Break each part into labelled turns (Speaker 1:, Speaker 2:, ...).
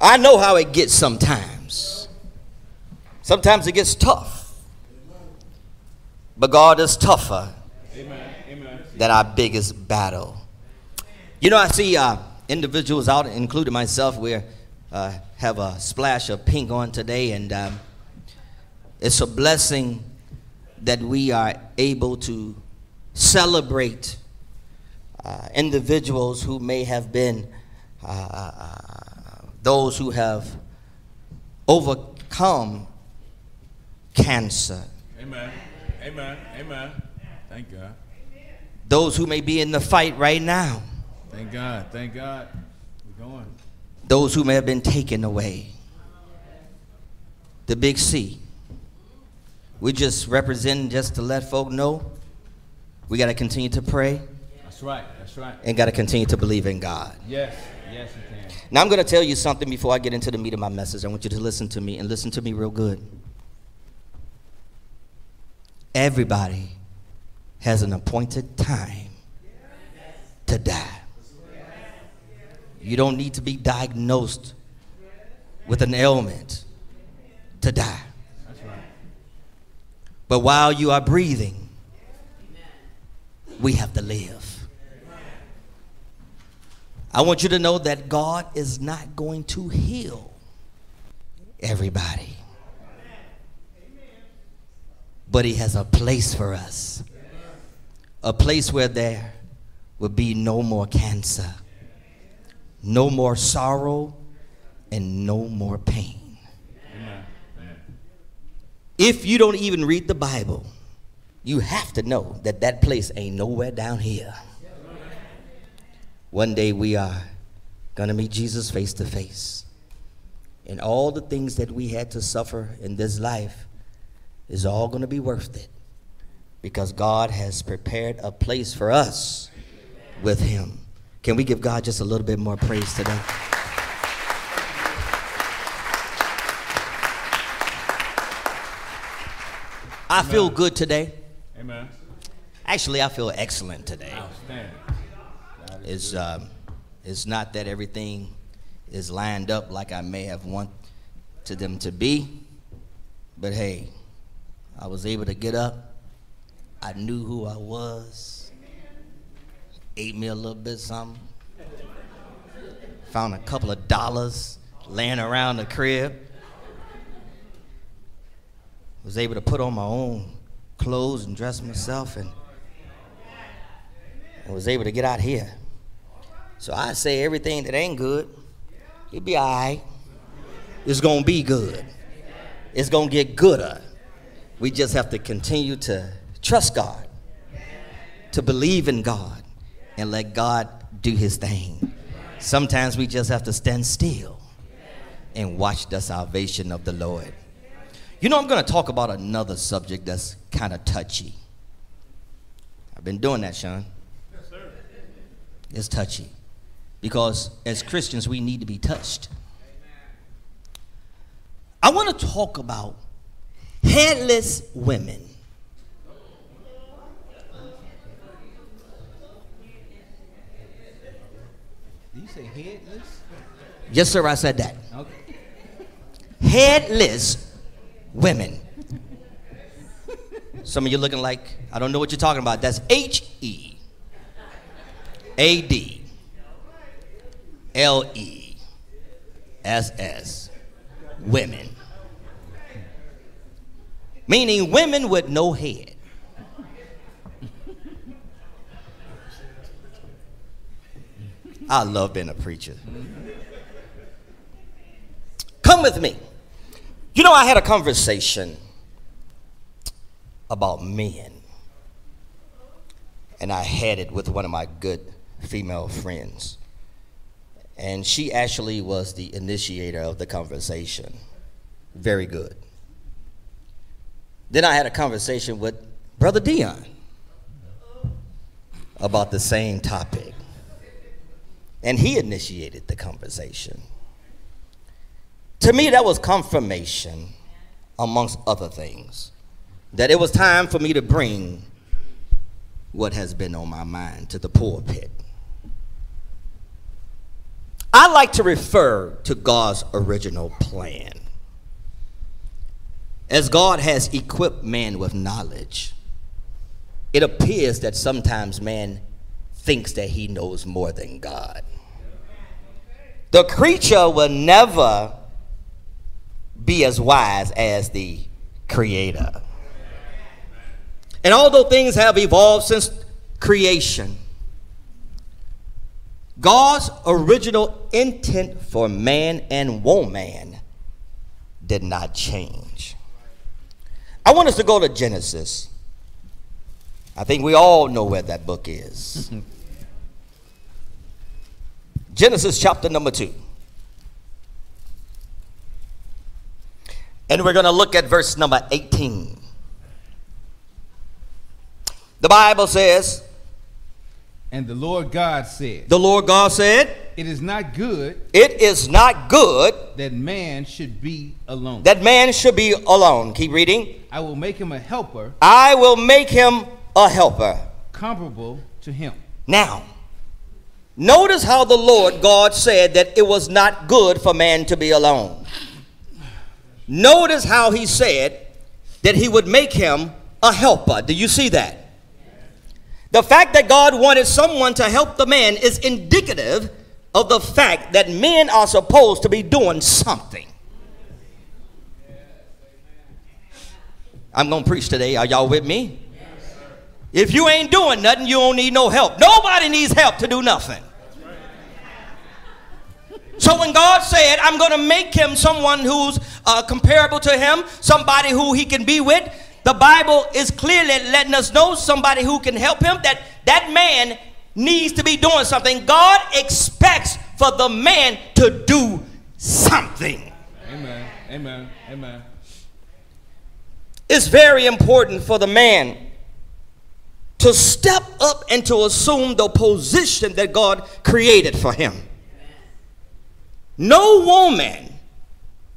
Speaker 1: I know how it gets sometimes. Sometimes it gets tough. But God is tougher than our biggest battle. You know, I see uh, individuals out, including myself, we uh, have a splash of pink on today, and um, it's a blessing that we are able to celebrate uh, individuals who may have been uh, those who have overcome cancer.
Speaker 2: Amen. Amen. Amen. Thank God.
Speaker 1: Those who may be in the fight right now.
Speaker 2: Thank God. Thank God. We're going.
Speaker 1: Those who may have been taken away. The big C. We just represent just to let folk know we got to continue to pray
Speaker 2: That's right. That's right.
Speaker 1: and got to continue to believe in God.
Speaker 2: Yes. Yes, you can.
Speaker 1: Now, I'm going to tell you something before I get into the meat of my message. I want you to listen to me and listen to me real good. Everybody has an appointed time to die. You don't need to be diagnosed with an ailment to die. But while you are breathing, we have to live. I want you to know that God is not going to heal everybody. But He has a place for us. A place where there will be no more cancer, no more sorrow, and no more pain. If you don't even read the Bible, you have to know that that place ain't nowhere down here. One day we are going to meet Jesus face to face. And all the things that we had to suffer in this life is all going to be worth it because God has prepared a place for us with Him. Can we give God just a little bit more praise today? I feel good today.
Speaker 2: Amen.
Speaker 1: Actually, I feel excellent today.
Speaker 2: Outstanding.
Speaker 1: It's, um, it's not that everything is lined up like I may have wanted them to be, but hey, I was able to get up. I knew who I was. Ate me a little bit something. Found a couple of dollars laying around the crib. Was able to put on my own clothes and dress myself and was able to get out here. So I say everything that ain't good, it be all right. It's gonna be good. It's gonna get gooder. We just have to continue to trust God, to believe in God, and let God do his thing. Sometimes we just have to stand still and watch the salvation of the Lord. You know, I'm going to talk about another subject that's kind of touchy. I've been doing that, Sean. Yes, sir. It's touchy. Because as Christians, we need to be touched. I want to talk about headless women.
Speaker 2: Did you say headless?
Speaker 1: Yes, sir, I said that.
Speaker 2: Okay.
Speaker 1: Headless women. Some of you looking like, I don't know what you're talking about. That's H E A D L E S S. Women. Meaning women with no head. I love being a preacher. Come with me. You know, I had a conversation about men, and I had it with one of my good female friends. And she actually was the initiator of the conversation. Very good. Then I had a conversation with Brother Dion about the same topic. And he initiated the conversation. To me, that was confirmation, amongst other things, that it was time for me to bring what has been on my mind to the pulpit. I like to refer to God's original plan. As God has equipped man with knowledge, it appears that sometimes man thinks that he knows more than God. The creature will never be as wise as the creator. And although things have evolved since creation, God's original intent for man and woman did not change. I want us to go to Genesis. I think we all know where that book is. Genesis chapter number 2. And we're going to look at verse number 18. The Bible says,
Speaker 2: And the Lord God said,
Speaker 1: The Lord God said,
Speaker 2: It is not good
Speaker 1: It is not good
Speaker 2: that man should be alone.
Speaker 1: that man should be alone. Keep reading.
Speaker 2: I will make him a helper
Speaker 1: I will make him a helper.
Speaker 2: comparable to him.
Speaker 1: Now, notice how the Lord God said that it was not good for man to be alone. Notice how he said that he would make him a helper. Do you see that? The fact that God wanted someone to help the man is indicative of the fact that men are supposed to be doing something. I'm going to preach today. Are y'all with me? If you ain't doing nothing, you don't need no help. Nobody needs help to do nothing. So when God said, I'm going to make him someone who's uh, comparable to him, somebody who he can be with, the Bible is clearly letting us know somebody who can help him, that that man needs to be doing something. God expects for the man to do something.
Speaker 2: Amen. Amen. Amen.
Speaker 1: It's very important for the man to step up and to assume the position that God created for him. No woman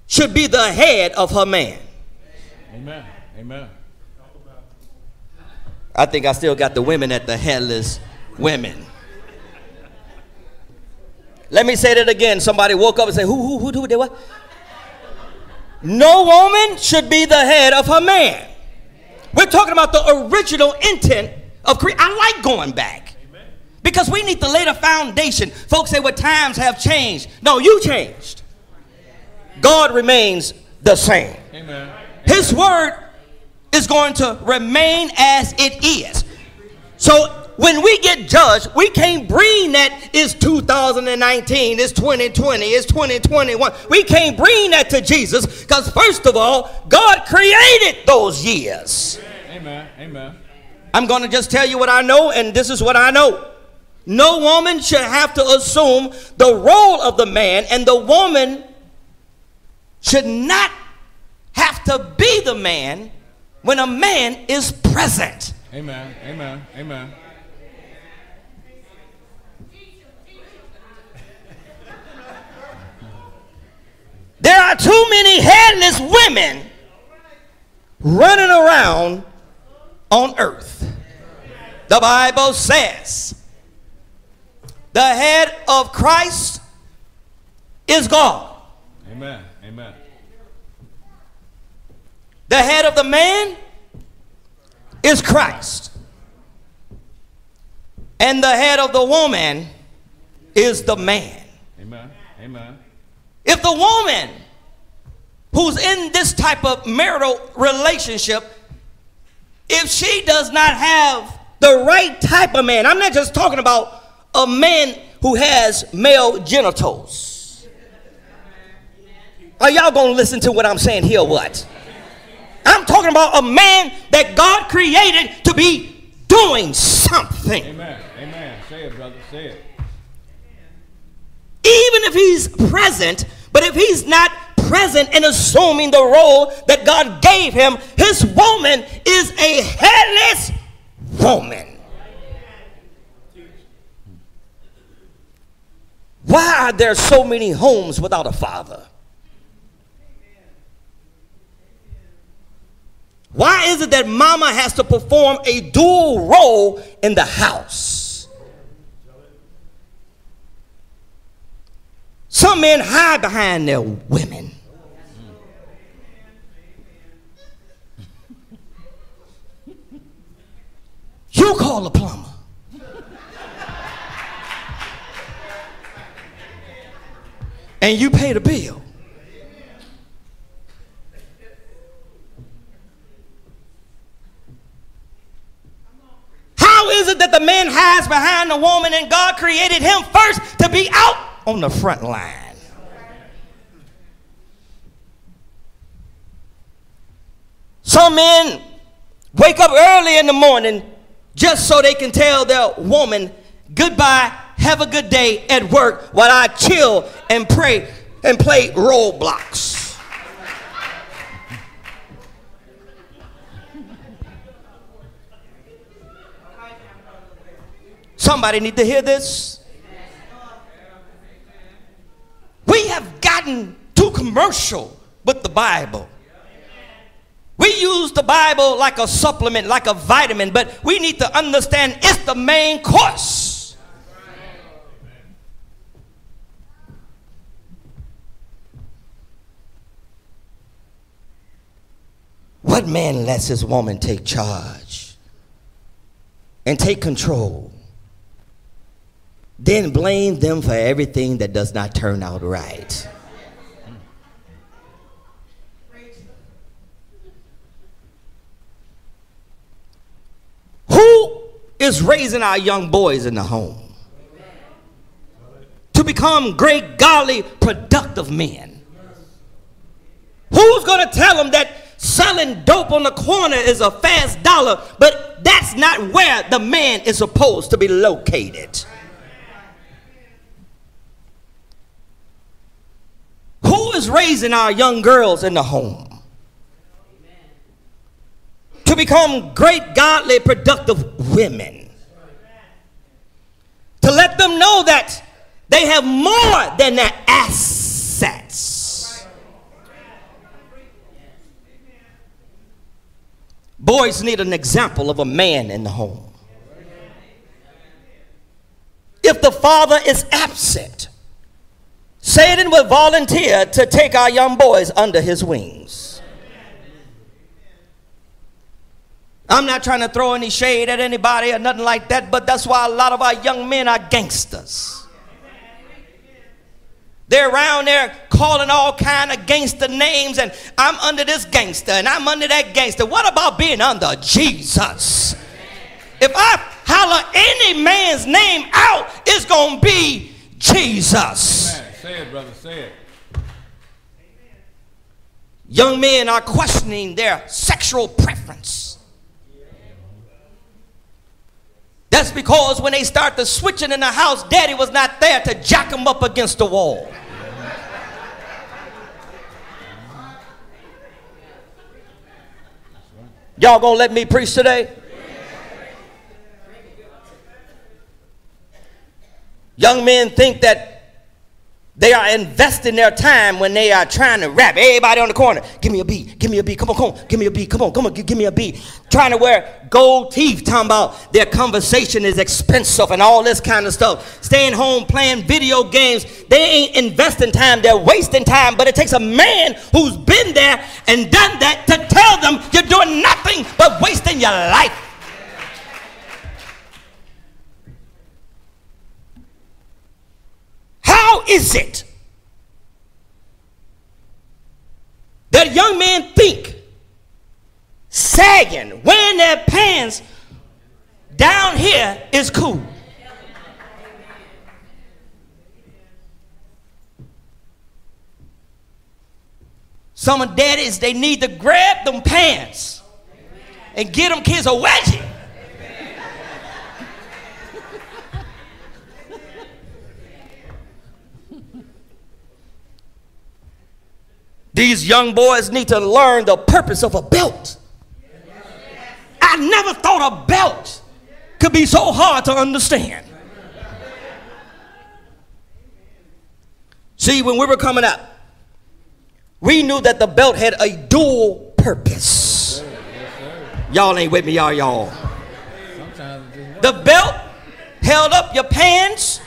Speaker 1: should be the head of her man.
Speaker 2: Amen. Amen.
Speaker 1: I think I still got the women at the headless women. Let me say that again. Somebody woke up and said, Who, who, who, who, did what? No woman should be the head of her man. We're talking about the original intent of creation. I like going back because we need to lay the foundation. Folks say, Well, times have changed. No, you changed. God remains the same.
Speaker 2: Amen.
Speaker 1: His word is going to remain as it is. So when we get judged, we can't bring that it's 2019, it's 2020, it's 2021. We can't bring that to Jesus because, first of all, God created those years.
Speaker 2: Amen. Amen.
Speaker 1: I'm going to just tell you what I know, and this is what I know. No woman should have to assume the role of the man, and the woman should not have to be the man when a man is present.
Speaker 2: Amen. Amen. Amen.
Speaker 1: There are too many headless women running around on earth. The Bible says the head of Christ is God.
Speaker 2: Amen. Amen.
Speaker 1: The head of the man is Christ. And the head of the woman is the man.
Speaker 2: Amen. Amen.
Speaker 1: If the woman who's in this type of marital relationship, if she does not have the right type of man, I'm not just talking about a man who has male genitals. Are y'all gonna listen to what I'm saying here? or What? I'm talking about a man that God created to be doing something.
Speaker 2: Amen. Amen. Say it, brother. Say it.
Speaker 1: even if he's present, but if he's not present and assuming the role that God gave him, his woman is a headless woman. Why are there so many homes without a father? Why is it that mama has to perform a dual role in the house? Some men hide behind their women. You call a plumber. and you pay the bill. How is it that the man hides behind the woman and God created him first to be out on the front line? Some men wake up early in the morning just so they can tell their woman goodbye, have a good day at work while I chill and pray and play Roblox. Somebody need to hear this. We have gotten too commercial with the Bible. We use the Bible like a supplement, like a vitamin, but we need to understand it's the main course. What man lets his woman take charge and take control? Then blame them for everything that does not turn out right. Who is raising our young boys in the home to become great, godly, productive men? Who's going to tell them that selling dope on the corner is a fast dollar, but that's not where the man is supposed to be located? Who is raising our young girls in the home? To become great, godly, productive women. To let them know that they have more than their assets. Boys need an example of a man in the home. If the father is absent, Satan would volunteer to take our young boys under his wings. I'm not trying to throw any shade at anybody or nothing like that, but that's why a lot of our young men are gangsters. They're around there calling all kind of gangster names, and I'm under this gangster, and I'm under that gangster. What about being under Jesus? If I holler any man's name out, it's gonna be Jesus.
Speaker 2: Amen. Say it, brother. Say it.
Speaker 1: Young men are questioning their sexual preference. That's because when they start to switching in the house, daddy was not there to jack them up against the wall. Y'all gonna let me preach today? Young men think that they are investing their time when they are trying to rap. Everybody on the corner, give me a beat, give me a beat, come on, come on, give me a beat, come on, come on, give me a beat. Trying to wear gold teeth, talking about their conversation is expensive and all this kind of stuff. Staying home playing video games. They ain't investing time, they're wasting time. But it takes a man who's been there and done that to tell them you're doing nothing but wasting your life. How is it that young men think sagging, wearing their pants down here is cool? Some of daddies, they need to grab them pants and get them kids a wedgie. These young boys need to learn the purpose of a belt. I never thought a belt could be so hard to understand. See, when we were coming up, we knew that the belt had a dual purpose. Y'all ain't with me, y'all, y'all. The belt held up your pants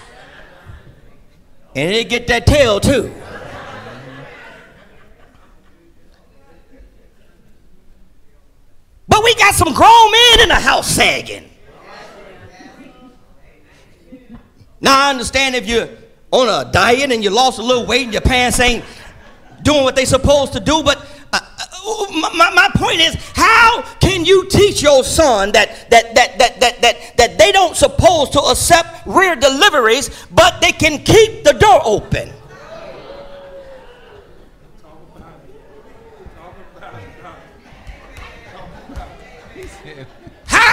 Speaker 1: And it get that tail too. But we got some grown men in the house sagging. Now I understand if you're on a diet and you lost a little weight and your pants ain't doing what they supposed to do, but uh, uh my, my point is, how can you teach your son that that that that that that, that they don't supposed to accept rear deliveries, but they can keep the door open?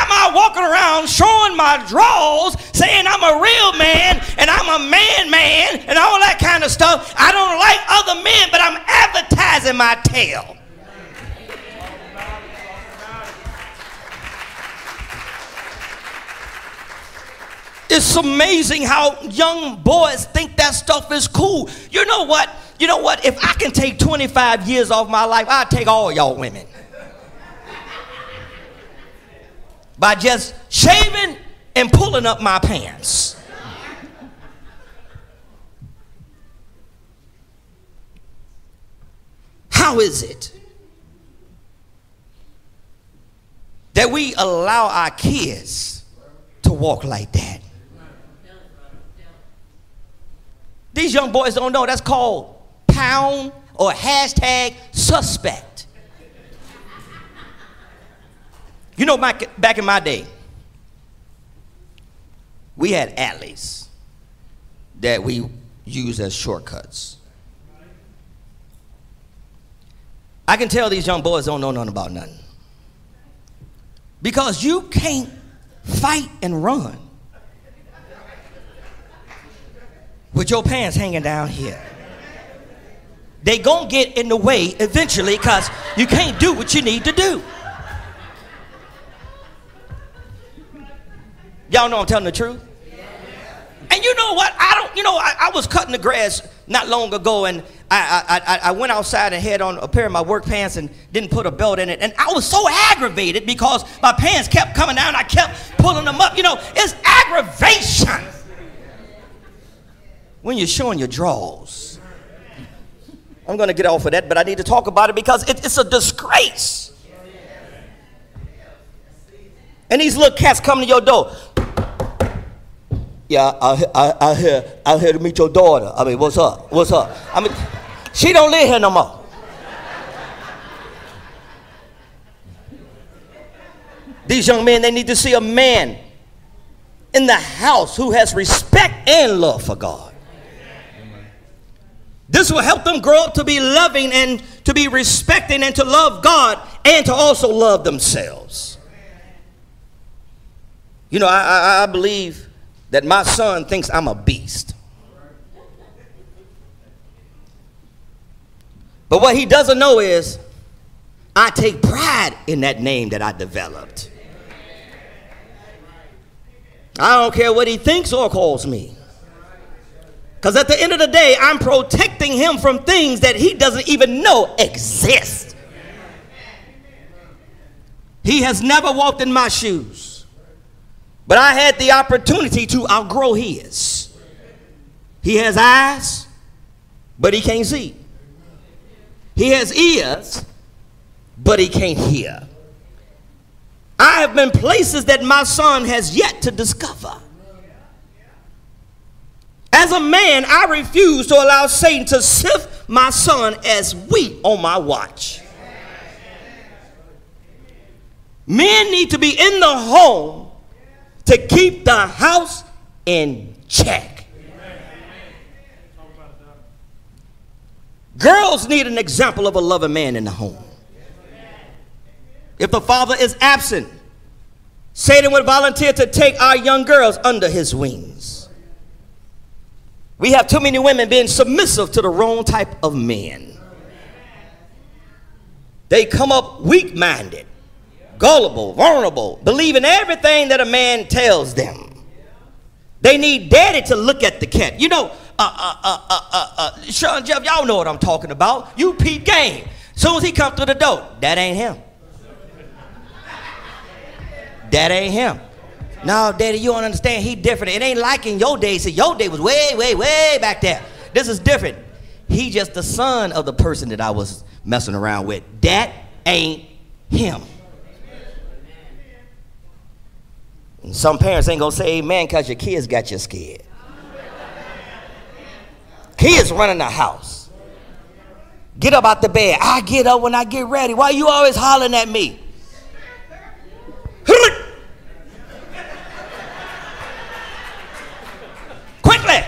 Speaker 1: am I walking around showing my draws, saying I'm a real man and I'm a man man and all that kind of stuff? I don't like other men, but I'm advertising my tail. It's amazing how young boys think that stuff is cool. You know what? You know what? If I can take 25 years off my life, I'd take all y'all women. By just shaving and pulling up my pants. How is it that we allow our kids to walk like that? These young boys don't know that's called pound or hashtag suspect. You know, back, in my day, we had alleys that we used as shortcuts. I can tell these young boys don't know nothing about nothing. Because you can't fight and run with your pants hanging down here. They gonna get in the way eventually because you can't do what you need to do. Y'all know I'm telling the truth? And you know what? I don't, you know, I, I was cutting the grass not long ago and I, I, I went outside and had on a pair of my work pants and didn't put a belt in it. And I was so aggravated because my pants kept coming down. I kept pulling them up. You know, it's aggravation when you're showing your drawers. I'm going to get off of that, but I need to talk about it because it, it's a disgrace. And these little cats come to your door. Yeah, I, I, I here, I here to meet your daughter. I mean, what's up? What's up? I mean, she don't live here no more. These young men, they need to see a man in the house who has respect and love for God. This will help them grow up to be loving and to be respecting and to love God and to also love themselves. You know, I, I, I believe that my son thinks I'm a beast. But what he doesn't know is I take pride in that name that I developed. I don't care what he thinks or calls me. Because at the end of the day, I'm protecting him from things that he doesn't even know exist. He has never walked in my shoes. But I had the opportunity to outgrow his. He has eyes, but he can't see. He has ears, but he can't hear. I have been places that my son has yet to discover. As a man, I refuse to allow Satan to sift my son as wheat on my watch. Men need to be in the home to keep the house in check. Girls need an example of a loving man in the home. If the father is absent, Satan would volunteer to take our young girls under his wings. We have too many women being submissive to the wrong type of men. They come up weak minded gullible, vulnerable, believing everything that a man tells them. They need daddy to look at the cat. You know, uh, uh, uh, uh, uh, uh, Sean Jeff, y'all know what I'm talking about. You peep game. Soon as he come through the door, that ain't him. That ain't him. No, daddy, you don't understand. He different. It ain't like in your days. See, your day was way, way, way back there. This is different. He just the son of the person that I was messing around with. That ain't him. And some parents ain't gonna say amen because your kids got you scared. Kids running the house. Get up out the bed. I get up when I get ready. Why you always hollering at me? Quickly.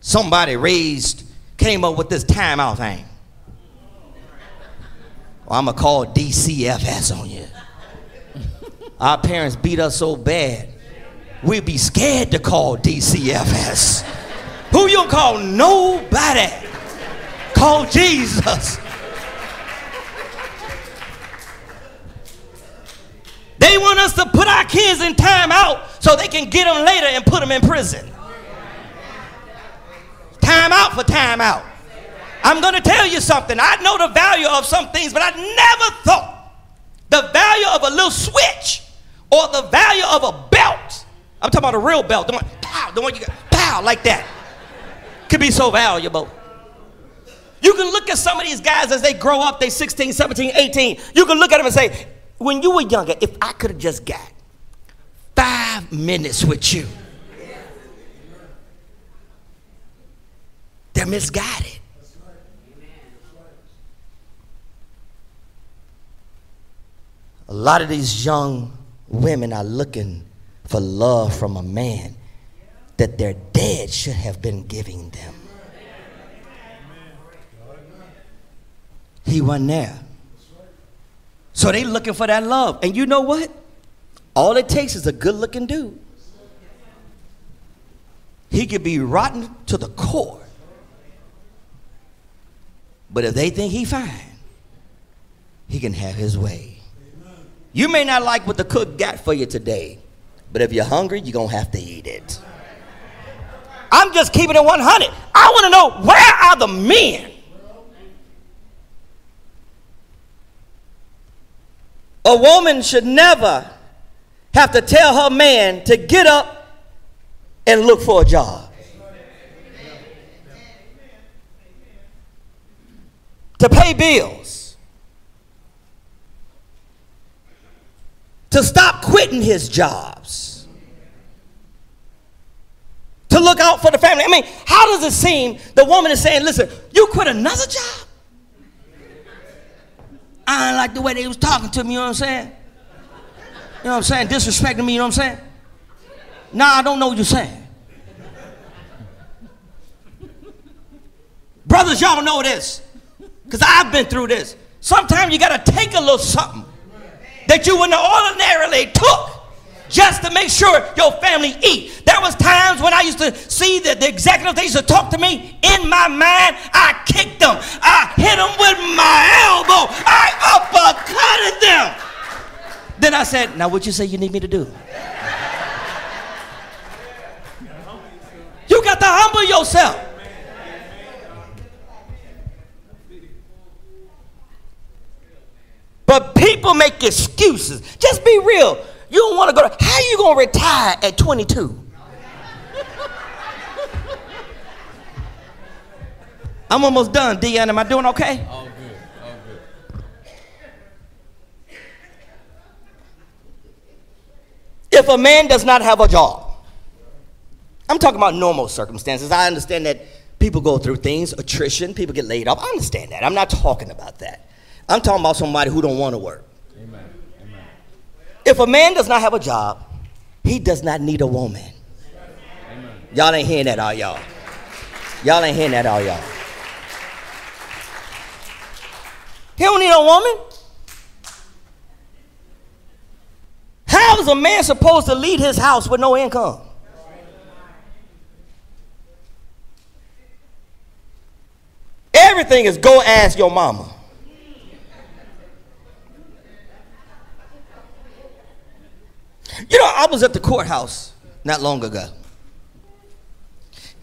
Speaker 1: Somebody raised, came up with this timeout thing. I'm going to call DCFS on you. Our parents beat us so bad, we'd be scared to call DCFS. Who you gonna call? Nobody. Call Jesus. They want us to put our kids in time out so they can get them later and put them in prison. Time out for time out. I'm going to tell you something. I know the value of some things, but I never thought the value of a little switch or the value of a belt. I'm talking about a real belt. The one, pow, the one you got, pow, like that. Could be so valuable. You can look at some of these guys as they grow up, they 16, 17, 18. You can look at them and say, when you were younger, if I could have just got five minutes with you, they're misguided. A lot of these young women are looking for love from a man that their dad should have been giving them. He wasn't there. So they looking for that love. And you know what? All it takes is a good looking dude. He could be rotten to the core. But if they think he fine, he can have his way. You may not like what the cook got for you today, but if you're hungry, you're going to have to eat it. I'm just keeping it 100. I want to know where are the men A woman should never have to tell her man to get up and look for a job. To pay bills. To stop quitting his jobs. To look out for the family. I mean, how does it seem the woman is saying, listen, you quit another job? I didn't like the way they was talking to me, you know what I'm saying? You know what I'm saying? Disrespecting me, you know what I'm saying? Nah, I don't know what you're saying. Brothers, y'all know this. Because I've been through this. Sometimes you got to take a little something that you wouldn't ordinarily took just to make sure your family eat. There was times when I used to see that the executives they used to talk to me in my mind. I kicked them. I hit them with my elbow. I uppercutted them. Then I said, "Now what you say you need me to do?" You got to humble yourself. But people make excuses. Just be real. You don't want to go to, how you going to retire at 22? I'm almost done, Dion. Am I doing okay?
Speaker 2: All good. All good.
Speaker 1: If a man does not have a job, I'm talking about normal circumstances. I understand that people go through things, attrition, people get laid off. I understand that. I'm not talking about that. I'm talking about somebody who don't want to work.
Speaker 2: Amen. Amen.
Speaker 1: If a man does not have a job, he does not need a woman.
Speaker 2: Amen.
Speaker 1: Y'all ain't hearing that, are y'all? Y'all ain't hearing that, are y'all? He don't need a woman. How is a man supposed to lead his house with no income? Everything is go ask your mama. You know, I was at the courthouse not long ago.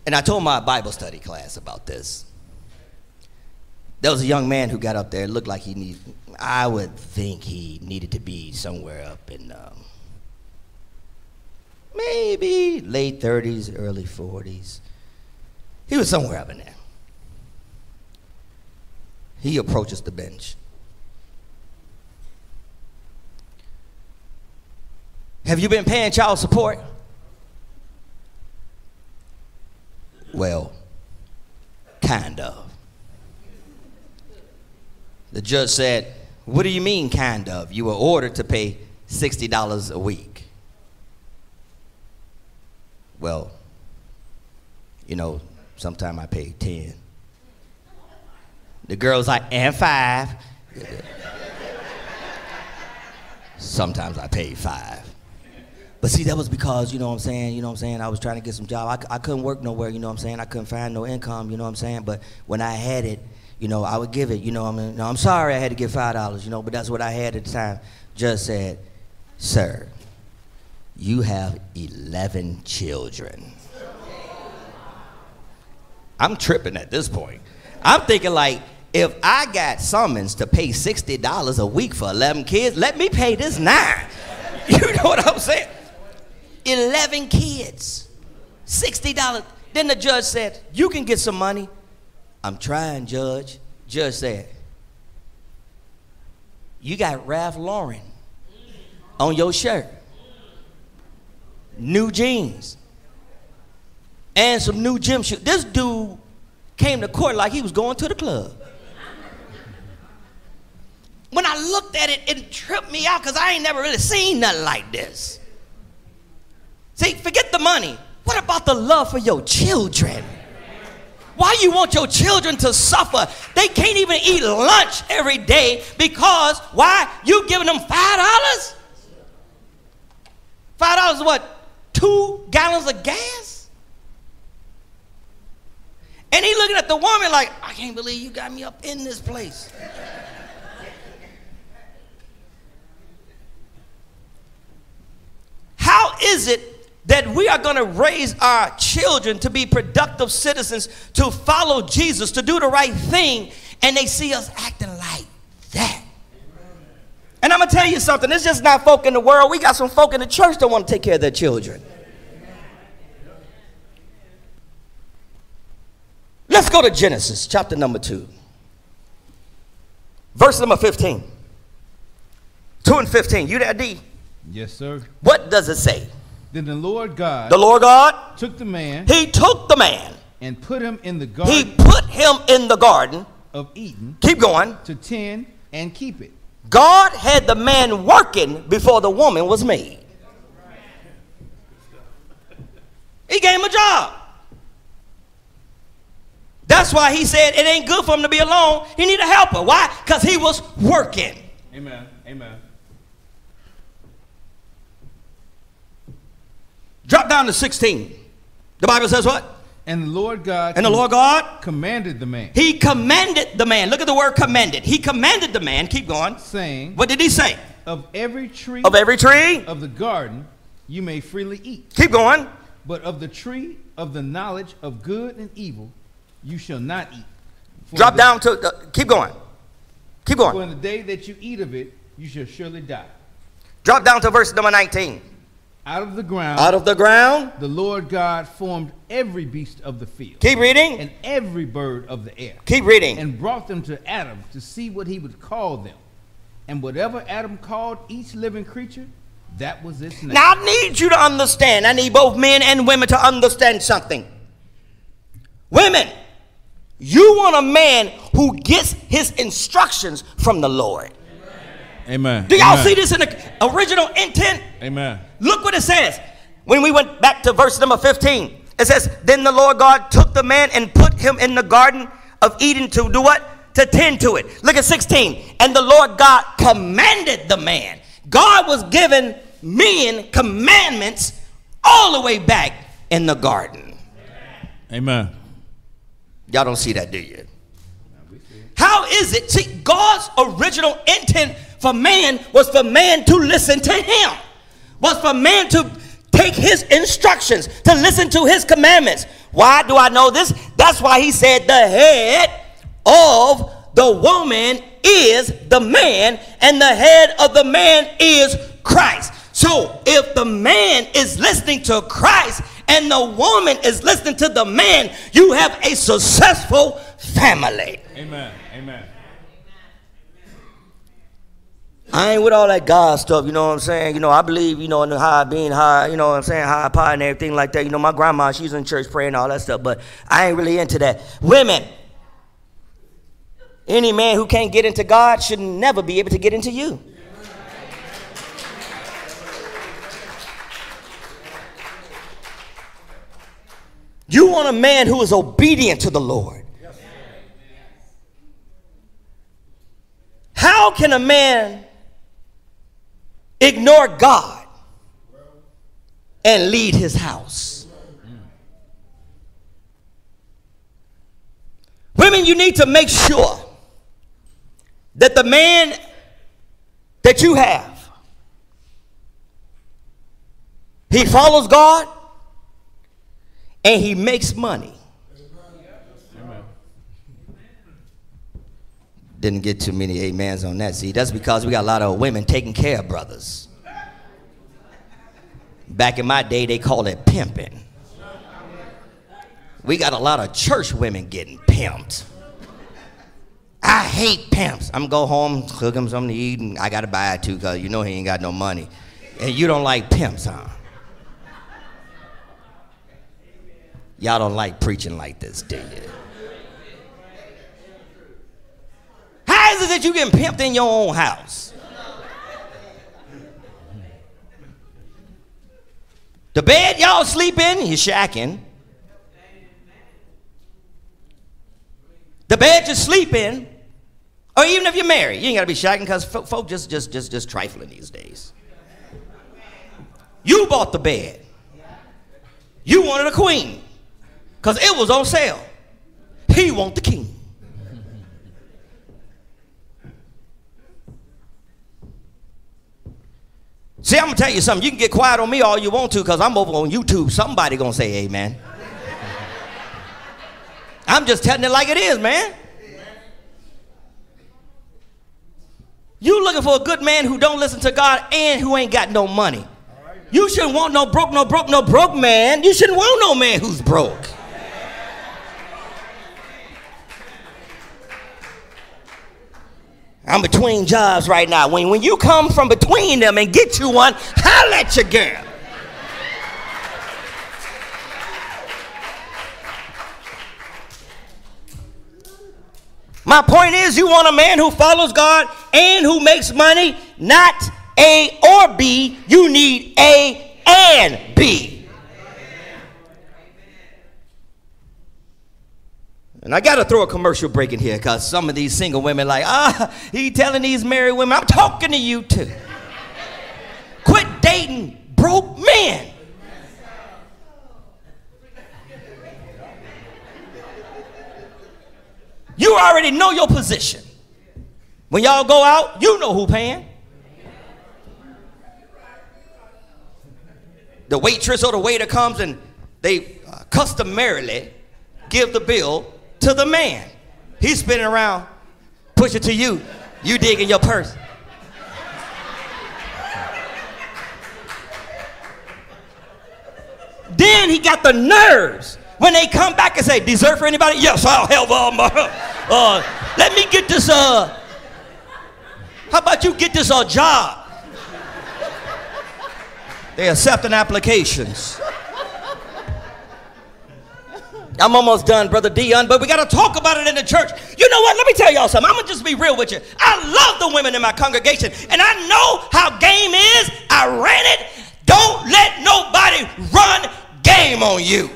Speaker 1: And I told my Bible study class about this. There was a young man who got up there. It looked like he needed, I would think he needed to be somewhere up in um, maybe late 30s, early 40s. He was somewhere up in there. He approaches the bench. Have you been paying child support? Well, kind of. The judge said, What do you mean, kind of? You were ordered to pay $60 a week. Well, you know, sometime I pay 10. The girl's like, and five. Sometimes I pay five. But see, that was because, you know what I'm saying, you know what I'm saying, I was trying to get some job. I, I couldn't work nowhere, you know what I'm saying, I couldn't find no income, you know what I'm saying, but when I had it, you know, I would give it, you know, I mean, no, I'm sorry I had to give $5, you know, but that's what I had at the time. Just said, sir, you have 11 children. I'm tripping at this point. I'm thinking like, if I got summons to pay $60 a week for 11 kids, let me pay this nine. You know what I'm saying? 11 kids, $60. Then the judge said, You can get some money. I'm trying, Judge. Judge said, You got Ralph Lauren on your shirt, new jeans, and some new gym shoes. This dude came to court like he was going to the club. When I looked at it, it tripped me out because I ain't never really seen nothing like this. See, forget the money. What about the love for your children? Why you want your children to suffer? They can't even eat lunch every day because why? You giving them five dollars? Five dollars what? Two gallons of gas? And he looking at the woman like, I can't believe you got me up in this place. How is it that we are going to raise our children to be productive citizens, to follow Jesus, to do the right thing, and they see us acting like that? And I'm going to tell you something. It's just not folk in the world. We got some folk in the church that want to take care of their children. Let's go to Genesis chapter number 2. Verse number 15. 2 and 15. You there, D?
Speaker 2: Yes, sir.
Speaker 1: What does it say?
Speaker 2: Then the Lord God
Speaker 1: The Lord God,
Speaker 2: took the man
Speaker 1: He took the man,
Speaker 2: and put him in the garden.
Speaker 1: He put him in the garden.
Speaker 2: of Eden
Speaker 1: Keep going.
Speaker 2: to tend and keep it.
Speaker 1: God had the man working before the woman was made. He gave him a job. That's why he said it ain't good for him to be alone. He need a helper. Why? Because he was working.
Speaker 2: Amen. Amen.
Speaker 1: Drop down to 16. The Bible says what?
Speaker 2: And the Lord God
Speaker 1: And the Lord God,
Speaker 2: commanded the man,
Speaker 1: he commanded the man. Look at the word commanded. He commanded the man. Keep going.
Speaker 2: saying,
Speaker 1: What did he say?
Speaker 2: Of every tree
Speaker 1: Of every tree.
Speaker 2: of the garden you may freely eat,
Speaker 1: Keep going.
Speaker 2: but of the tree of the knowledge of good and evil you shall not eat. For
Speaker 1: Drop down to, uh, keep going. Keep going.
Speaker 2: For in the day that you eat of it, you shall surely die.
Speaker 1: Drop down to verse number 19.
Speaker 2: Out of the ground,
Speaker 1: Out of the ground.
Speaker 2: the Lord God formed every beast of the field
Speaker 1: Keep reading.
Speaker 2: and every bird of the air,
Speaker 1: Keep reading.
Speaker 2: and brought them to Adam to see what he would call them. And whatever Adam called each living creature, that was its name.
Speaker 1: Now I need you to understand. I need both men and women to understand something. Women, you want a man who gets his instructions from the Lord.
Speaker 2: Amen.
Speaker 1: Do y'all see this in the original intent?
Speaker 2: Amen.
Speaker 1: Look what it says. When we went back to verse number 15, it says, Then the Lord God took the man and put him in the garden of Eden to do what? To tend to it. Look at 16. And the Lord God commanded the man. God was giving men commandments all the way back in the garden.
Speaker 2: Amen.
Speaker 1: Y'all don't see that, do you? How is it? See, God's original intent for man was for man to listen to him, was for man to take his instructions, to listen to his commandments. Why do I know this? That's why he said the head of the woman is the man, and the head of the man is Christ. So if the man is listening to Christ and the woman is listening to the man, you have a successful family.
Speaker 2: Amen. Amen.
Speaker 1: I ain't with all that God stuff, you know what I'm saying? You know, I believe, you know, in the high being high, you know what I'm saying, high pie and everything like that. You know, my grandma, she's in church praying all that stuff, but I ain't really into that. Women, any man who can't get into God should never be able to get into you. You want a man who is obedient to the Lord. How can a man ignore God and lead his house? Women, you need to make sure that the man that you have, he follows God and he makes money. Didn't get too many amens on that. See, that's because we got a lot of women taking care of brothers. Back in my day, they called it pimping. We got a lot of church women getting pimped. I hate pimps. I'm go home, cook him something to eat, and I gotta buy it too, cause you know he ain't got no money. And you don't like pimps, huh? Y'all don't like preaching like this, do you? How is it that you getting pimped in your own house? The bed y'all sleep in, you're shacking. The bed you sleep in, or even if you're married, you ain't gotta be shacking because folk just just just just trifling these days. You bought the bed. You wanted a queen because it was on sale. He want the king. See, I'm gonna tell you something. You can get quiet on me all you want to, because I'm over on YouTube. Somebody gonna say amen. I'm just telling it like it is, man. You looking for a good man who don't listen to God and who ain't got no money. You shouldn't want no broke, no broke, no broke man. You shouldn't want no man who's broke. I'm between jobs right now. When, when you come from between them and get you one, holla at your girl. My point is, you want a man who follows God and who makes money, not A or B. You need A and B. And I got to throw a commercial break in here because some of these single women like, ah, he telling these married women, I'm talking to you too. Quit dating broke men. You already know your position. When y'all go out, you know who paying. The waitress or the waiter comes and they uh, customarily give the bill to the man. He's spinning around, push it to you. You dig in your purse. Then he got the nerves when they come back and say, "Dessert for anybody?" Yes, I'll help. Um, uh, let me get this. Uh, how about you get this uh, job? They accepting applications. I'm almost done, Brother Dion, but we got to talk about it in the church. You know what? Let me tell y'all something. I'm going to just be real with you. I love the women in my congregation, and I know how game is. I ran it. Don't let nobody run game on you.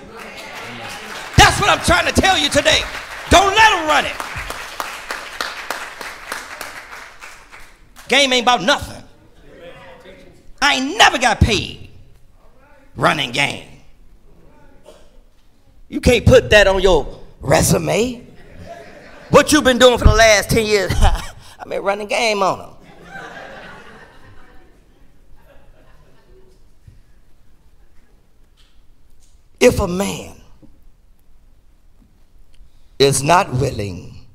Speaker 1: That's what I'm trying to tell you today. Don't let them run it. Game ain't about nothing. I ain't never got paid running game. You can't put that on your resume. What you've been doing for the last 10 years? I've been running game on them. If a man is not willing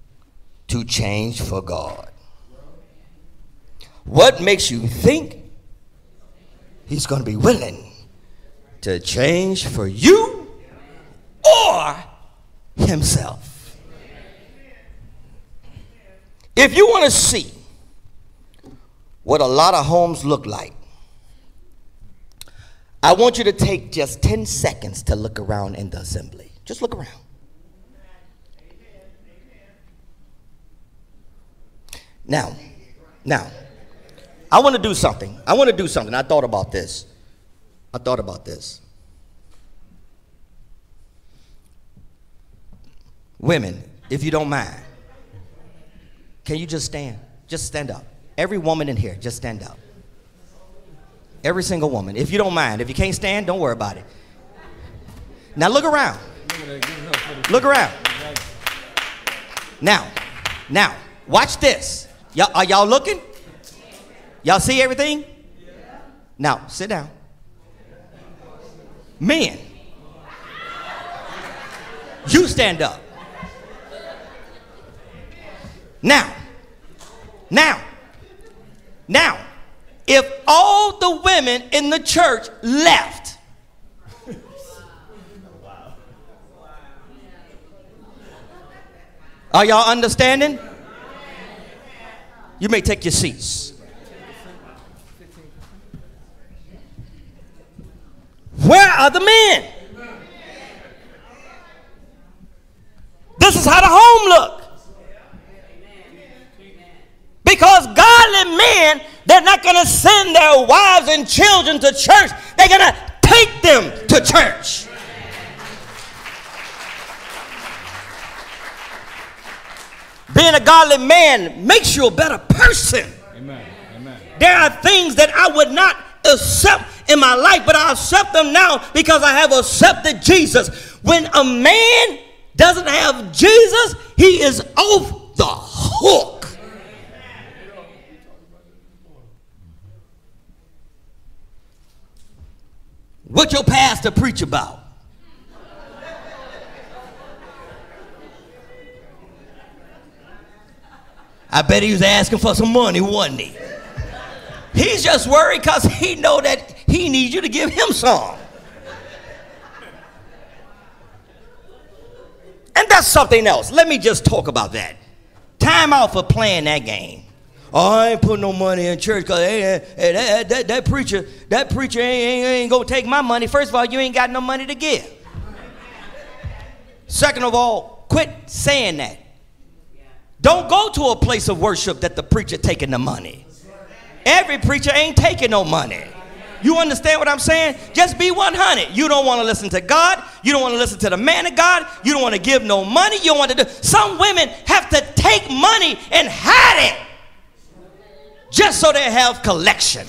Speaker 1: to change for God? What makes you think he's going to be willing to change for you or himself? If you want to see what a lot of homes look like, I want you to take just 10 seconds to look around in the assembly. Just look around. Now, now, I want to do something. I want to do something. I thought about this. I thought about this. Women, if you don't mind, can you just stand? Just stand up. Every woman in here, just stand up. Every single woman. If you don't mind. If you can't stand, don't worry about it. Now look around. Look around. Now, now, watch this. Y'all, are y'all looking? Y'all see everything? Now, sit down. Men, you stand up. Now, now, now, if all the women in the church left, are y'all understanding? You may take your seats. Where are the men? This is how the home look. Because godly men, they're not going to send their wives and children to church. They're going to take them to church. Being a godly man makes you a better person. Amen. Amen. There are things that I would not accept in my life, but I accept them now because I have accepted Jesus. When a man doesn't have Jesus, he is off the hook. What your pastor preach about? I bet he was asking for some money, wasn't he? He's just worried because he know that he needs you to give him some. And that's something else. Let me just talk about that. Time out for playing that game. Oh, I ain't putting no money in church because hey, hey, eh, that, that, that, preacher, that preacher ain't, ain't, ain't gonna take my money. First of all, you ain't got no money to give. Second of all, quit saying that. Don't go to a place of worship that the preacher taking the money. Every preacher ain't taking no money. You understand what I'm saying? Just be 100. You don't want to listen to God. You don't want to listen to the man of God. You don't want to give no money. You don't want to do. Some women have to take money and hide it just so they have collection.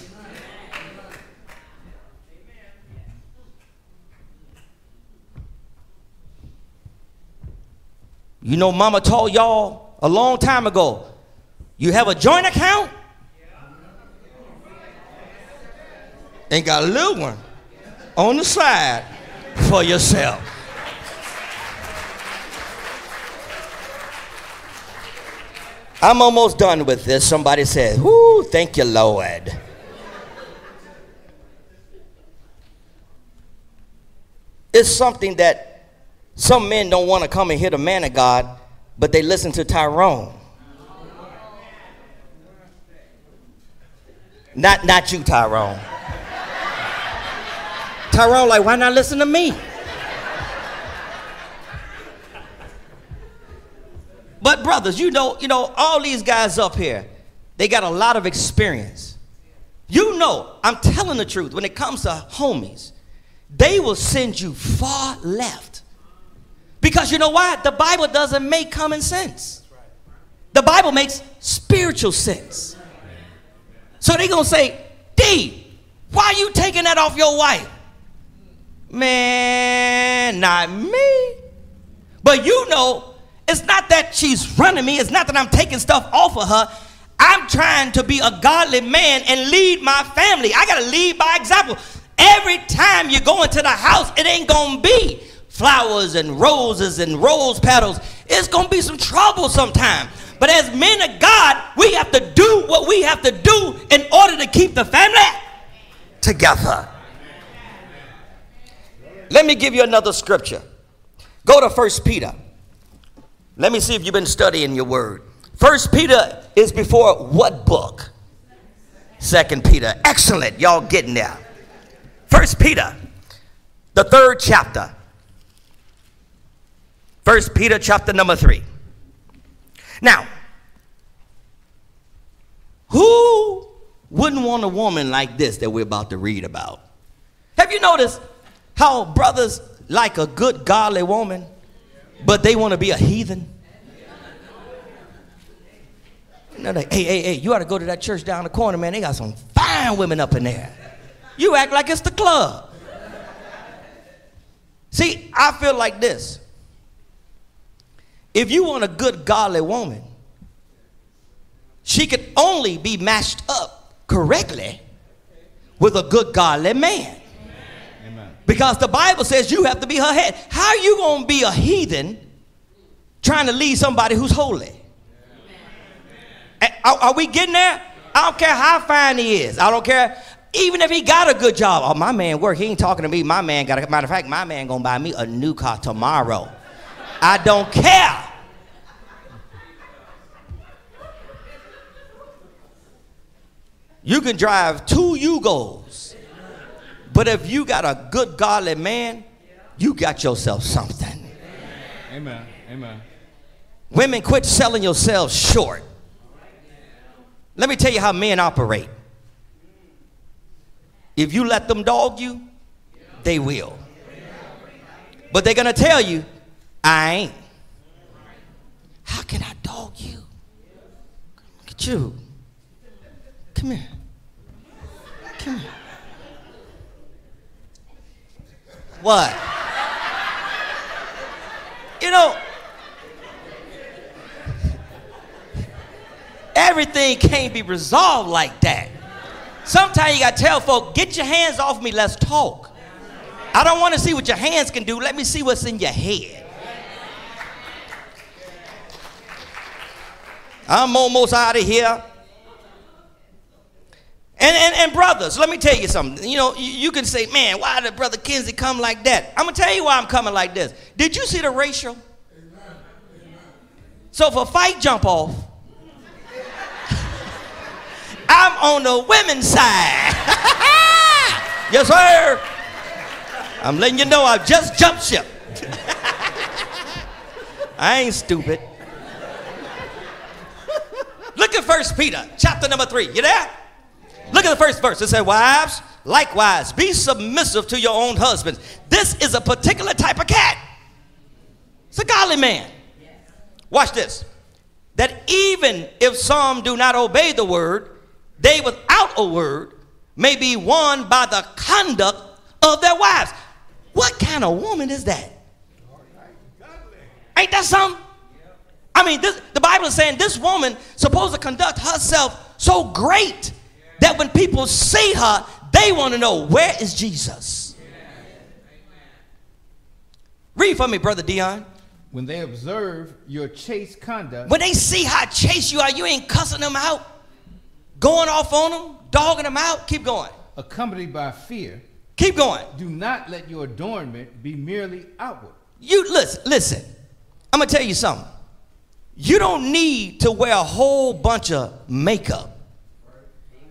Speaker 1: You know, mama told y'all a long time ago, you have a joint account and got a little one on the side for yourself. I'm almost done with this. Somebody said, Whoo, thank you, Lord. It's something that some men don't want to come and hear the man of God, but they listen to Tyrone. Not, not you, Tyrone. Tyrone, like, why not listen to me? But brothers, you know, you know, all these guys up here, they got a lot of experience. You know, I'm telling the truth, when it comes to homies, they will send you far left. Because you know why? The Bible doesn't make common sense. The Bible makes spiritual sense. So they're to say, D, why are you taking that off your wife? Man, not me. But you know, it's not that she's running me, it's not that I'm taking stuff off of her. I'm trying to be a godly man and lead my family. I got to lead by example. Every time you go into the house, it ain't going to be flowers and roses and rose petals. It's going to be some trouble sometime. But as men of God, we have to do what we have to do in order to keep the family together. Let me give you another scripture. Go to First Peter. Let me see if you've been studying your word. First Peter is before what book? Second Peter. Excellent. Y'all getting there. First Peter, the third chapter. First Peter chapter number three. Now, who wouldn't want a woman like this that we're about to read about? Have you noticed how brothers like a good godly woman, but they want to be a heathen? Know, like, hey, hey, hey, you ought to go to that church down the corner, man. They got some fine women up in there. You act like it's the club. See, I feel like this. If you want a good godly woman, she could only be matched up correctly with a good godly man. Because the Bible says you have to be her head. How are you going to be a heathen trying to lead somebody who's holy? Are, are, we getting there? I don't care how fine he is. I don't care. Even if he got a good job. Oh, my man work. He ain't talking to me. My man got a matter of fact, my man gonna buy me a new car tomorrow. I don't care. You can drive two Yugos. But if you got a good godly man, you got yourself something.
Speaker 2: Amen. Amen.
Speaker 1: Women, quit selling yourselves short. Let me tell you how men operate. If you let them dog you, they will. But they're going to tell you, I ain't. How can I dog you? Look at you. Come here. Come here. What? You know, everything can't be resolved like that. Sometimes you got to tell folk, get your hands off me, let's talk. I don't want to see what your hands can do. Let me see what's in your head. I'm almost out of here. And, and, and brothers, let me tell you something. You know, you, you can say, man, why did Brother Kensey come like that? I'm going to tell you why I'm coming like this. Did you see the ratio? So if a fight jump off, I'm on the women's side. yes, sir. I'm letting you know I've just jumped ship. I ain't stupid. Look at First Peter, chapter number three. You there? Look at the first verse. It says, Wives, likewise, be submissive to your own husbands. This is a particular type of cat. It's a godly man. Watch this. That even if some do not obey the word, they without a word may be won by the conduct of their wives. What kind of woman is that? Ain't that something? I mean, this, the Bible is saying this woman supposed to conduct herself so great that when people see her, they want to know where is Jesus. Read for me, brother Dion.
Speaker 2: When they observe your chaste conduct,
Speaker 1: when they see how chaste you are, you ain't cussing them out going off on them, dogging them out. Keep going.
Speaker 2: Accompanied by fear.
Speaker 1: Keep going.
Speaker 2: Do not let your adornment be merely outward.
Speaker 1: You listen, listen. I'm gonna tell you something. You don't need to wear a whole bunch of makeup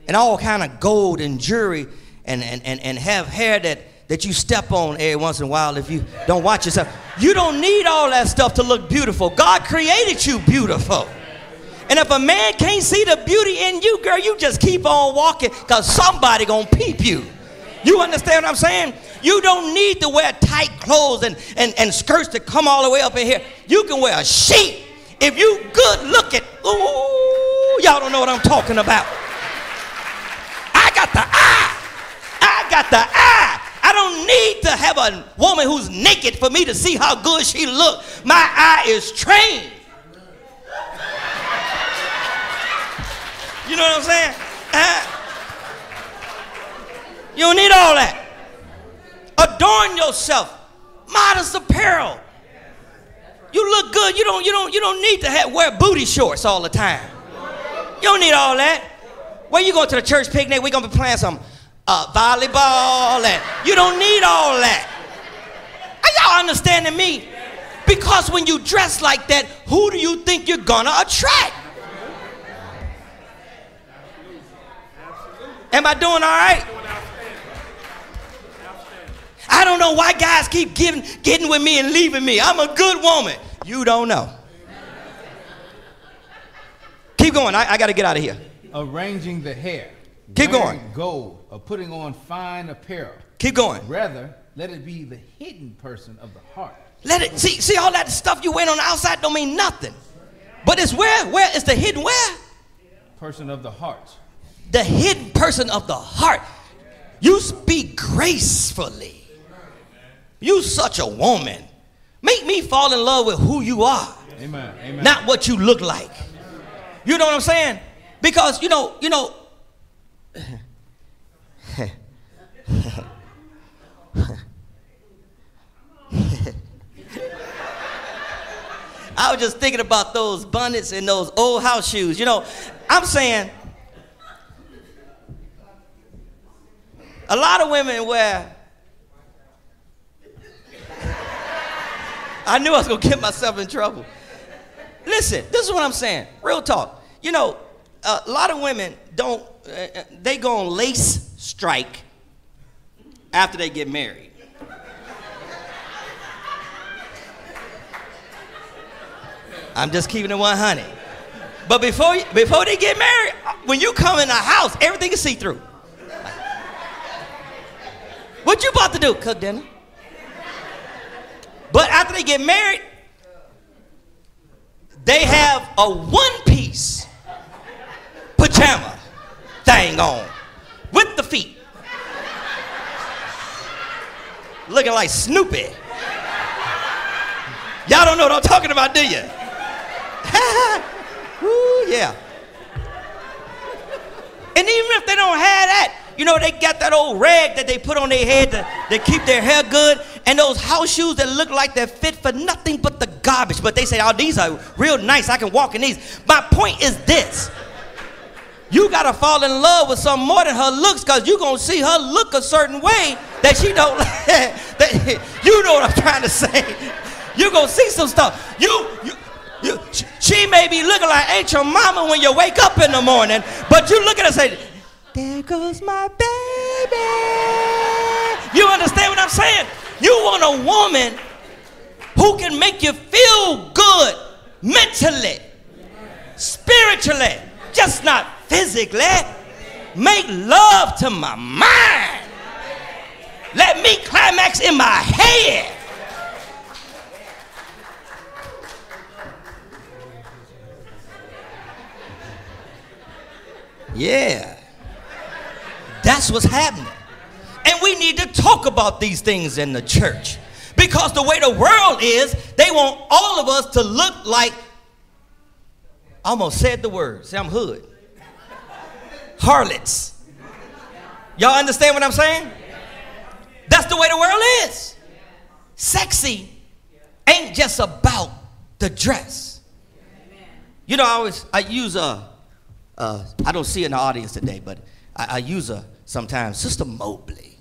Speaker 1: and all kind of gold and jewelry and, and, and, and have hair that, that you step on every once in a while if you don't watch yourself. You don't need all that stuff to look beautiful. God created you beautiful. And if a man can't see the beauty in you, girl, you just keep on walking because somebody gonna peep you. You understand what I'm saying? You don't need to wear tight clothes and, and, and skirts that come all the way up in here. You can wear a sheet. If you good looking, ooh, y'all don't know what I'm talking about. I got the eye. I got the eye. I don't need to have a woman who's naked for me to see how good she look. My eye is trained. You know what I'm saying? Uh, you don't need all that. Adorn yourself. Modest apparel. You look good. you don't, you don't, you don't need to have, wear booty shorts all the time. You don't need all that. Where you going to the church picnic? We're gonna be playing some uh, volleyball, and you don't need all that. Are y'all understanding me? Because when you dress like that, who do you think you're gonna attract? Am I doing all right? I don't know why guys keep giving, getting with me and leaving me. I'm a good woman. You don't know. Keep going. I, I got to get out of here.
Speaker 2: Arranging the hair.
Speaker 1: Keep going.
Speaker 2: Gold or putting on fine apparel.
Speaker 1: Keep going.
Speaker 2: Rather, let it be the hidden person of the heart.
Speaker 1: Let it see. See all that stuff you wear on the outside don't mean nothing. But it's where? Where is the hidden where?
Speaker 2: Person of the heart.
Speaker 1: The hidden person of the heart. You speak gracefully. You such a woman. Make me fall in love with who you are,
Speaker 2: Amen. Amen.
Speaker 1: not what you look like. You know what I'm saying? Because you know, you know. I was just thinking about those bonnets and those old house shoes. You know, I'm saying a lot of women wear. I knew I was gonna get myself in trouble. Listen, this is what I'm saying. Real talk. You know, a lot of women don't. Uh, they go on lace strike after they get married. I'm just keeping it 100. But before before they get married, when you come in the house, everything is see through. What you about to do? Cook dinner. But after they get married, they have a one piece pajama thing on with the feet. Looking like Snoopy. Y'all don't know what I'm talking about, do you? Ooh, yeah. And even if they don't have that, you know, they got that old rag that they put on their head to, to keep their hair good, and those house shoes that look like they're fit for nothing but the garbage. But they say, oh, these are real nice. I can walk in these. My point is this. You gotta fall in love with some more than her looks, cause you're gonna see her look a certain way that she don't. that, you know what I'm trying to say. You're gonna see some stuff. You, you, you, she may be looking like ain't your mama when you wake up in the morning, but you look at her and say, there goes my baby. You understand what I'm saying? You want a woman who can make you feel good mentally, spiritually, just not physically. Make love to my mind. Let me climax in my head. Yeah. That's what's happening. And we need to talk about these things in the church. Because the way the world is, they want all of us to look like, almost said the word, say I'm hood. Harlots. Y'all understand what I'm saying? That's the way the world is. Sexy ain't just about the dress. You know, I always, I use a, uh, I don't see in the audience today, but I, I use a sometimes, Sister Mobley.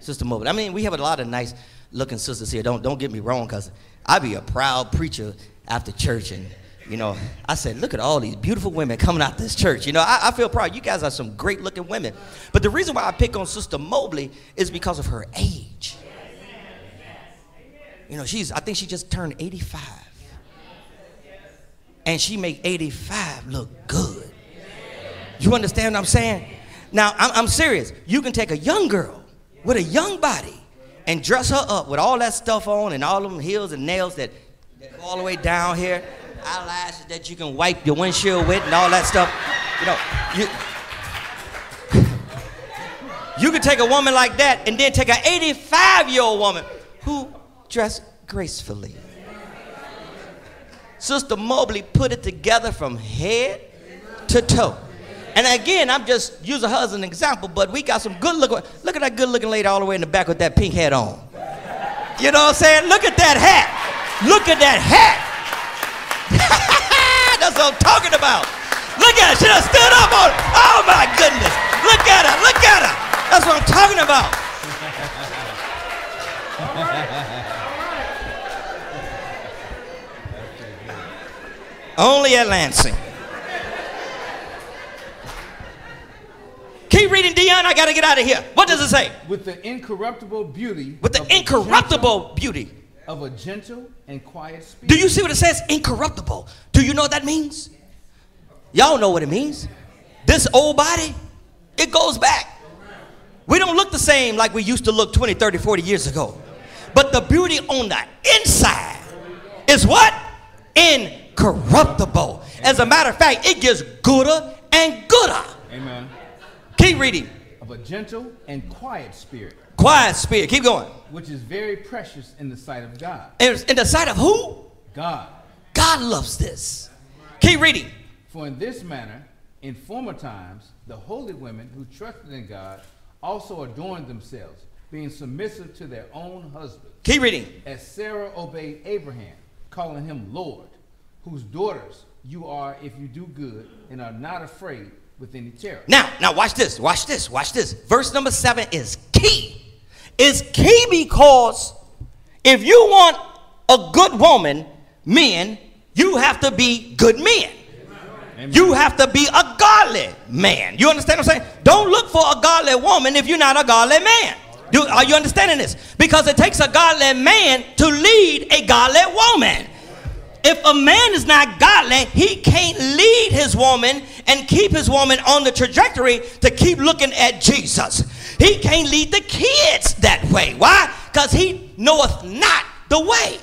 Speaker 1: Sister Mobley. I mean, we have a lot of nice looking sisters here. Don't don't get me wrong, cause I be a proud preacher after church, and you know, I said, look at all these beautiful women coming out this church. You know, I, I feel proud. You guys are some great looking women. But the reason why I pick on Sister Mobley is because of her age. You know, she's I think she just turned 85. And she make 85 look good. You understand what I'm saying? Now, I'm, I'm serious. You can take a young girl with a young body and dress her up with all that stuff on and all of them heels and nails that, that go all the way down here, eyelashes that you can wipe your windshield with and all that stuff. You know, you, you can take a woman like that and then take an 85 year old woman who dressed gracefully. Sister Mobley put it together from head to toe. And again, I'm just using her as an example, but we got some good looking. Look at that good looking lady all the way in the back with that pink hat on. You know what I'm saying? Look at that hat. Look at that hat. That's what I'm talking about. Look at her. She done stood up on it. Oh my goodness. Look at her. Look at her. That's what I'm talking about. Only at Lansing. Keep reading, Dion. I got to get out of here. What does it say?
Speaker 2: With the incorruptible beauty.
Speaker 1: With the incorruptible
Speaker 2: gentle-
Speaker 1: beauty.
Speaker 2: Of a gentle and quiet spirit.
Speaker 1: Do you see what it says? Incorruptible. Do you know what that means? Y'all know what it means. This old body, it goes back. We don't look the same like we used to look 20, 30, 40 years ago. But the beauty on the inside is what? Incorruptible. As a matter of fact, it gets gooder and gooder.
Speaker 2: Amen.
Speaker 1: Keep reading.
Speaker 2: Of a gentle and quiet spirit,
Speaker 1: Quiet spirit. Keep going.
Speaker 2: which is very precious in the sight of God.
Speaker 1: In in the sight of who?
Speaker 2: God.
Speaker 1: God loves this. Keep reading.
Speaker 2: For in this manner, in former times, the holy women who trusted in God also adorned themselves, being submissive to their own husbands,
Speaker 1: Keep reading.
Speaker 2: as Sarah obeyed Abraham, calling him Lord, whose daughters you are if you do good and are not afraid with any terror.
Speaker 1: Now, now watch this, watch this, watch this. Verse number seven is key. It's key because if you want a good woman, men, you have to be good men.
Speaker 2: Amen.
Speaker 1: You have to be a godly man. You understand what I'm saying? Don't look for a godly woman if you're not a godly man. Do, are you understanding this? Because it takes a godly man to lead a godly woman. If a man is not godly, he can't lead his woman and keep his woman on the trajectory to keep looking at Jesus. He can't lead the kids that way. Why? Because he knoweth not the way.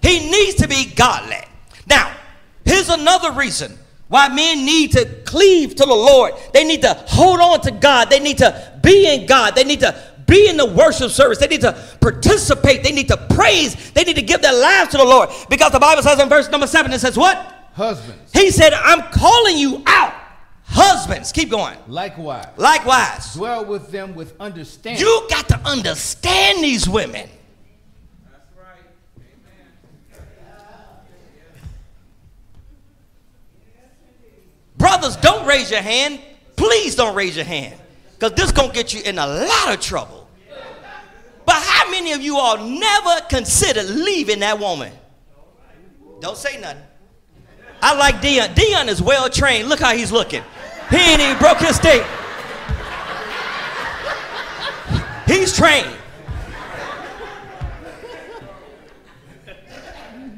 Speaker 1: He needs to be godly. Now, here's another reason why men need to cleave to the Lord. They need to hold on to God. They need to be in God. They need to be in the worship service. They need to participate. They need to praise. They need to give their lives to the Lord. Because the Bible says in verse number seven, it says, What?
Speaker 2: Husbands,
Speaker 1: He said, I'm calling you out. Husbands, keep going.
Speaker 2: likewise,
Speaker 1: Likewise,
Speaker 2: dwell with them with understanding.
Speaker 1: you got to understand these women. That's right. Amen. Brothers, don't raise your hand. Please don't raise your hand. Because this going to get you in a lot of trouble. But how many of you all never considered leaving that woman? Don't say nothing. I like Dion. Dion is well trained. Look how he's looking. He ain't even broke his state. He's trained.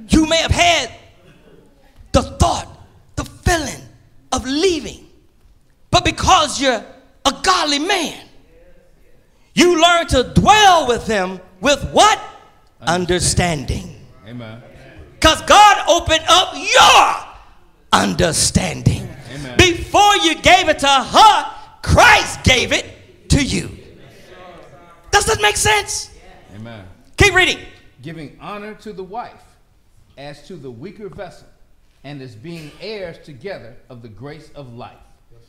Speaker 1: You may have had the thought, the feeling of leaving, but because you're a godly man, you learn to dwell with him with what? Understanding.
Speaker 2: Amen.
Speaker 1: Because God opened up your understanding.
Speaker 2: Amen.
Speaker 1: Before you gave it to her, Christ gave it to you. Does that make sense?
Speaker 2: Amen.
Speaker 1: Keep reading.
Speaker 2: Giving honor to the wife as to the weaker vessel, and as being heirs together of the grace of life,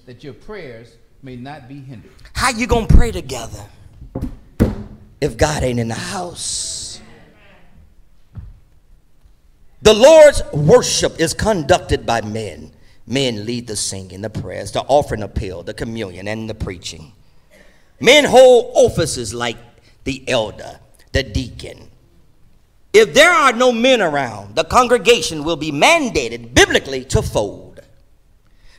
Speaker 2: that your prayers may not be hindered.
Speaker 1: How you gonna pray together if God ain't in the house? The Lord's worship is conducted by men. Men lead the singing, the prayers, the offering appeal, the communion, and the preaching. Men hold offices like the elder, the deacon. If there are no men around, the congregation will be mandated biblically to fold.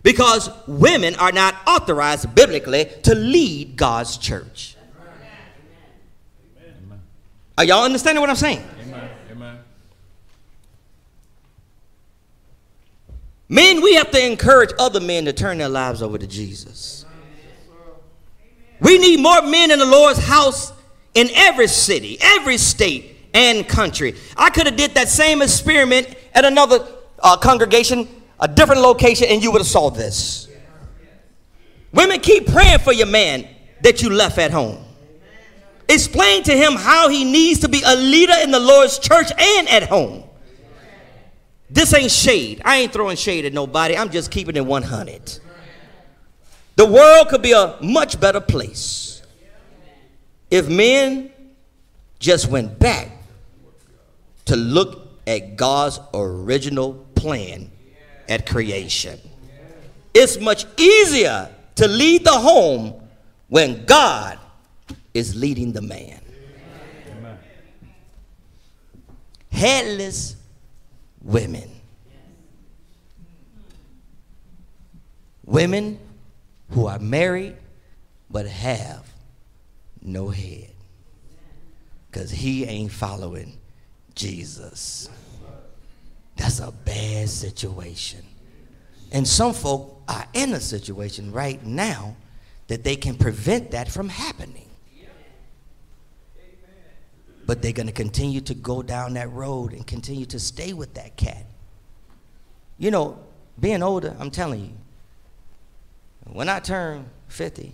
Speaker 1: Because women are not authorized biblically to lead God's church. Are y'all understanding what I'm saying?
Speaker 2: Amen. Amen.
Speaker 1: Men, we have to encourage other men to turn their lives over to Jesus. We need more men in the Lord's house in every city, every state, and country. I could have did that same experiment at another uh, congregation, a different location, and you would have saw this. Women, keep praying for your man that you left at home. Explain to him how he needs to be a leader in the Lord's church and at home. This ain't shade. I ain't throwing shade at nobody. I'm just keeping it 100. The world could be a much better place if men just went back to look at God's original plan at creation. It's much easier to lead the home when God is leading the man. Headless women. Women who are married but have no head. Because he ain't following Jesus. That's a bad situation. And some folk are in a situation right now that they can prevent that from happening. But they're going to continue to go down that road and continue to stay with that cat. You know, being older, I'm telling you, when I turned 50,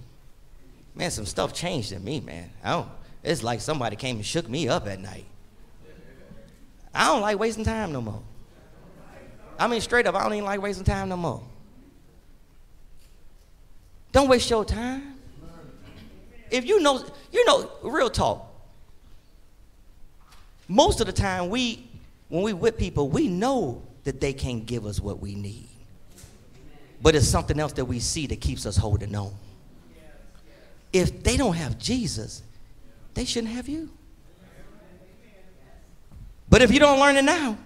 Speaker 1: man, some stuff changed in me, man. I don't, it's like somebody came and shook me up at night. I don't like wasting time no more. I mean, straight up, I don't even like wasting time no more. Don't waste your time. If you know, you know, real talk. Most of the time, we, when we with people, we know that they can't give us what we need. But it's something else that we see that keeps us holding on. If they don't have Jesus, they shouldn't have you. But if you don't learn it now,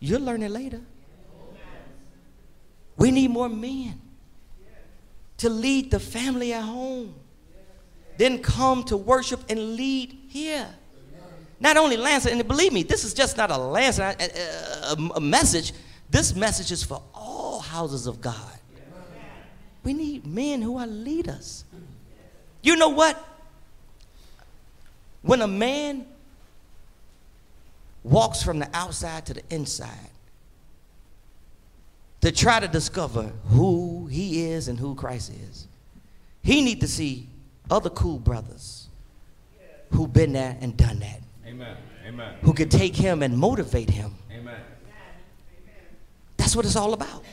Speaker 1: you'll learn it later. We need more men to lead the family at home. Then come to worship and lead here. Not only Lansing, and believe me, this is just not a Lansing a, a, a message. This message is for all houses of God. We need men who are leaders. You know what? When a man walks from the outside to the inside to try to discover who he is and who Christ is. He need to see other cool brothers who been there and done that.
Speaker 2: Amen. Amen.
Speaker 1: Who could take him and motivate him.
Speaker 2: Amen.
Speaker 1: That's what it's all about.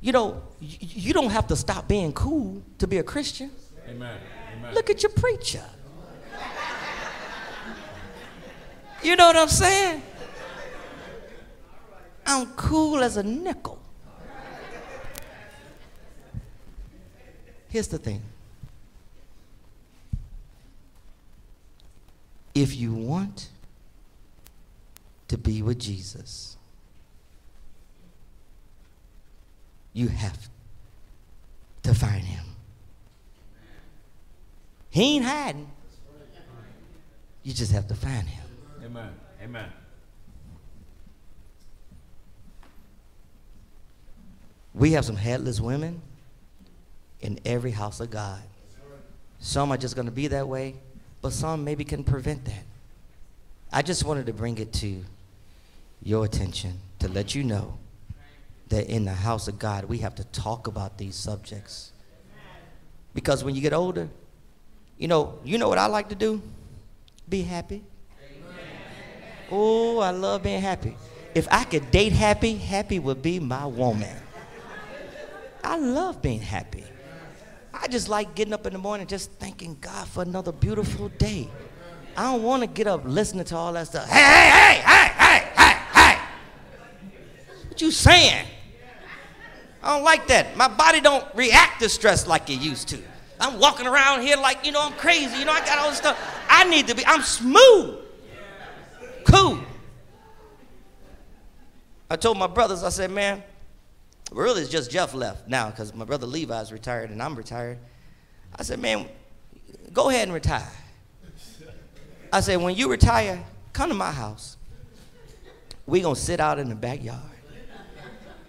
Speaker 1: You know, you don't have to stop being cool to be a Christian.
Speaker 2: Amen. Amen.
Speaker 1: Look at your preacher. You know what I'm saying? I'm cool as a nickel. Here's the thing. If you want to be with Jesus, you have to find him. He ain't hiding. You just have to find him.
Speaker 2: Amen. Amen.
Speaker 1: We have some headless women in every house of God. Some are just going to be that way, but some maybe can prevent that. I just wanted to bring it to your attention to let you know that in the house of God, we have to talk about these subjects. Because when you get older, you know, you know what I like to do? Be happy. Oh, I love being happy. If I could date happy, happy would be my woman. I love being happy. I just like getting up in the morning just thanking God for another beautiful day. I don't want to get up listening to all that stuff. Hey, hey, hey, hey, hey, hey, hey. What you saying? I don't like that. My body don't react to stress like it used to. I'm walking around here like, you know, I'm crazy. You know, I got all this stuff. I need to be, I'm smooth cool. I told my brothers, I said, man, really it's just Jeff left now because my brother Levi's retired and I'm retired. I said, man, go ahead and retire. I said, when you retire, come to my house. we going to sit out in the backyard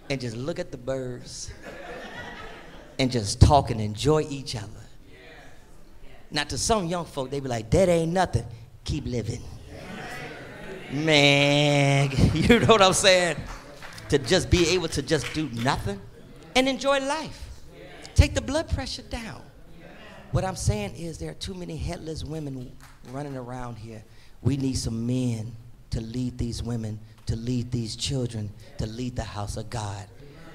Speaker 1: and just look at the birds and just talk and enjoy each other. Now, to some young folk, they be like, that ain't nothing. Keep living. Man, you know what I'm saying? To just be able to just do nothing and enjoy life. Take the blood pressure down. What I'm saying is there are too many headless women running around here. We need some men to lead these women, to lead these children, to lead the house of God.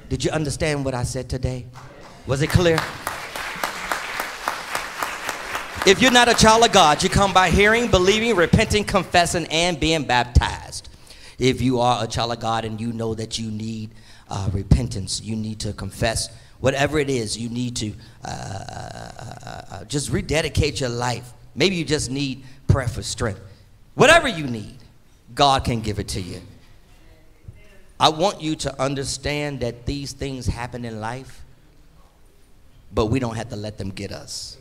Speaker 1: Did you understand what I said today? Was it clear? If you're not a child of God, you come by hearing, believing, repenting, confessing, and being baptized. If you are a child of God and you know that you need uh, repentance, you need to confess whatever it is, you need to uh, uh, uh, just rededicate your life. Maybe you just need prayer for strength. Whatever you need, God can give it to you. I want you to understand that these things happen in life, but we don't have to let them get us.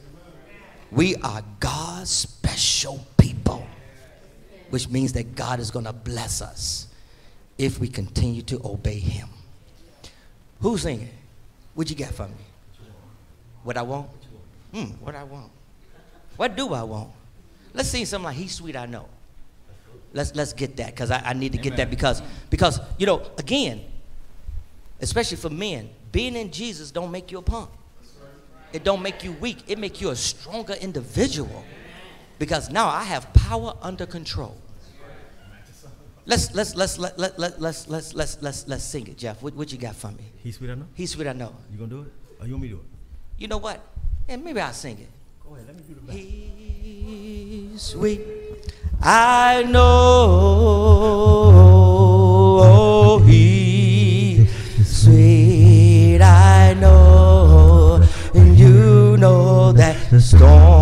Speaker 1: We are God's special people, which means that God is going to bless us if we continue to obey Him. Who's singing? What you got for me? What I want? Hmm, what I want. What do I want? Let's sing something like He's Sweet I Know. Let's let's get that because I, I need to get that because because you know again, especially for men, being in Jesus don't make you a punk. It don't make you weak. It make you a stronger individual because now I have power under control. Let's let's let's let let let let's let's let's let's let's sing it, Jeff. What what you got for me?
Speaker 3: He's sweet, I know.
Speaker 1: He's sweet, I know.
Speaker 3: You gonna do it? Or you want me to do it?
Speaker 1: You know what? Yeah, maybe I'll sing it.
Speaker 3: Go ahead, let me do the back.
Speaker 1: He's sweet. I know oh, he's sweet. The storm.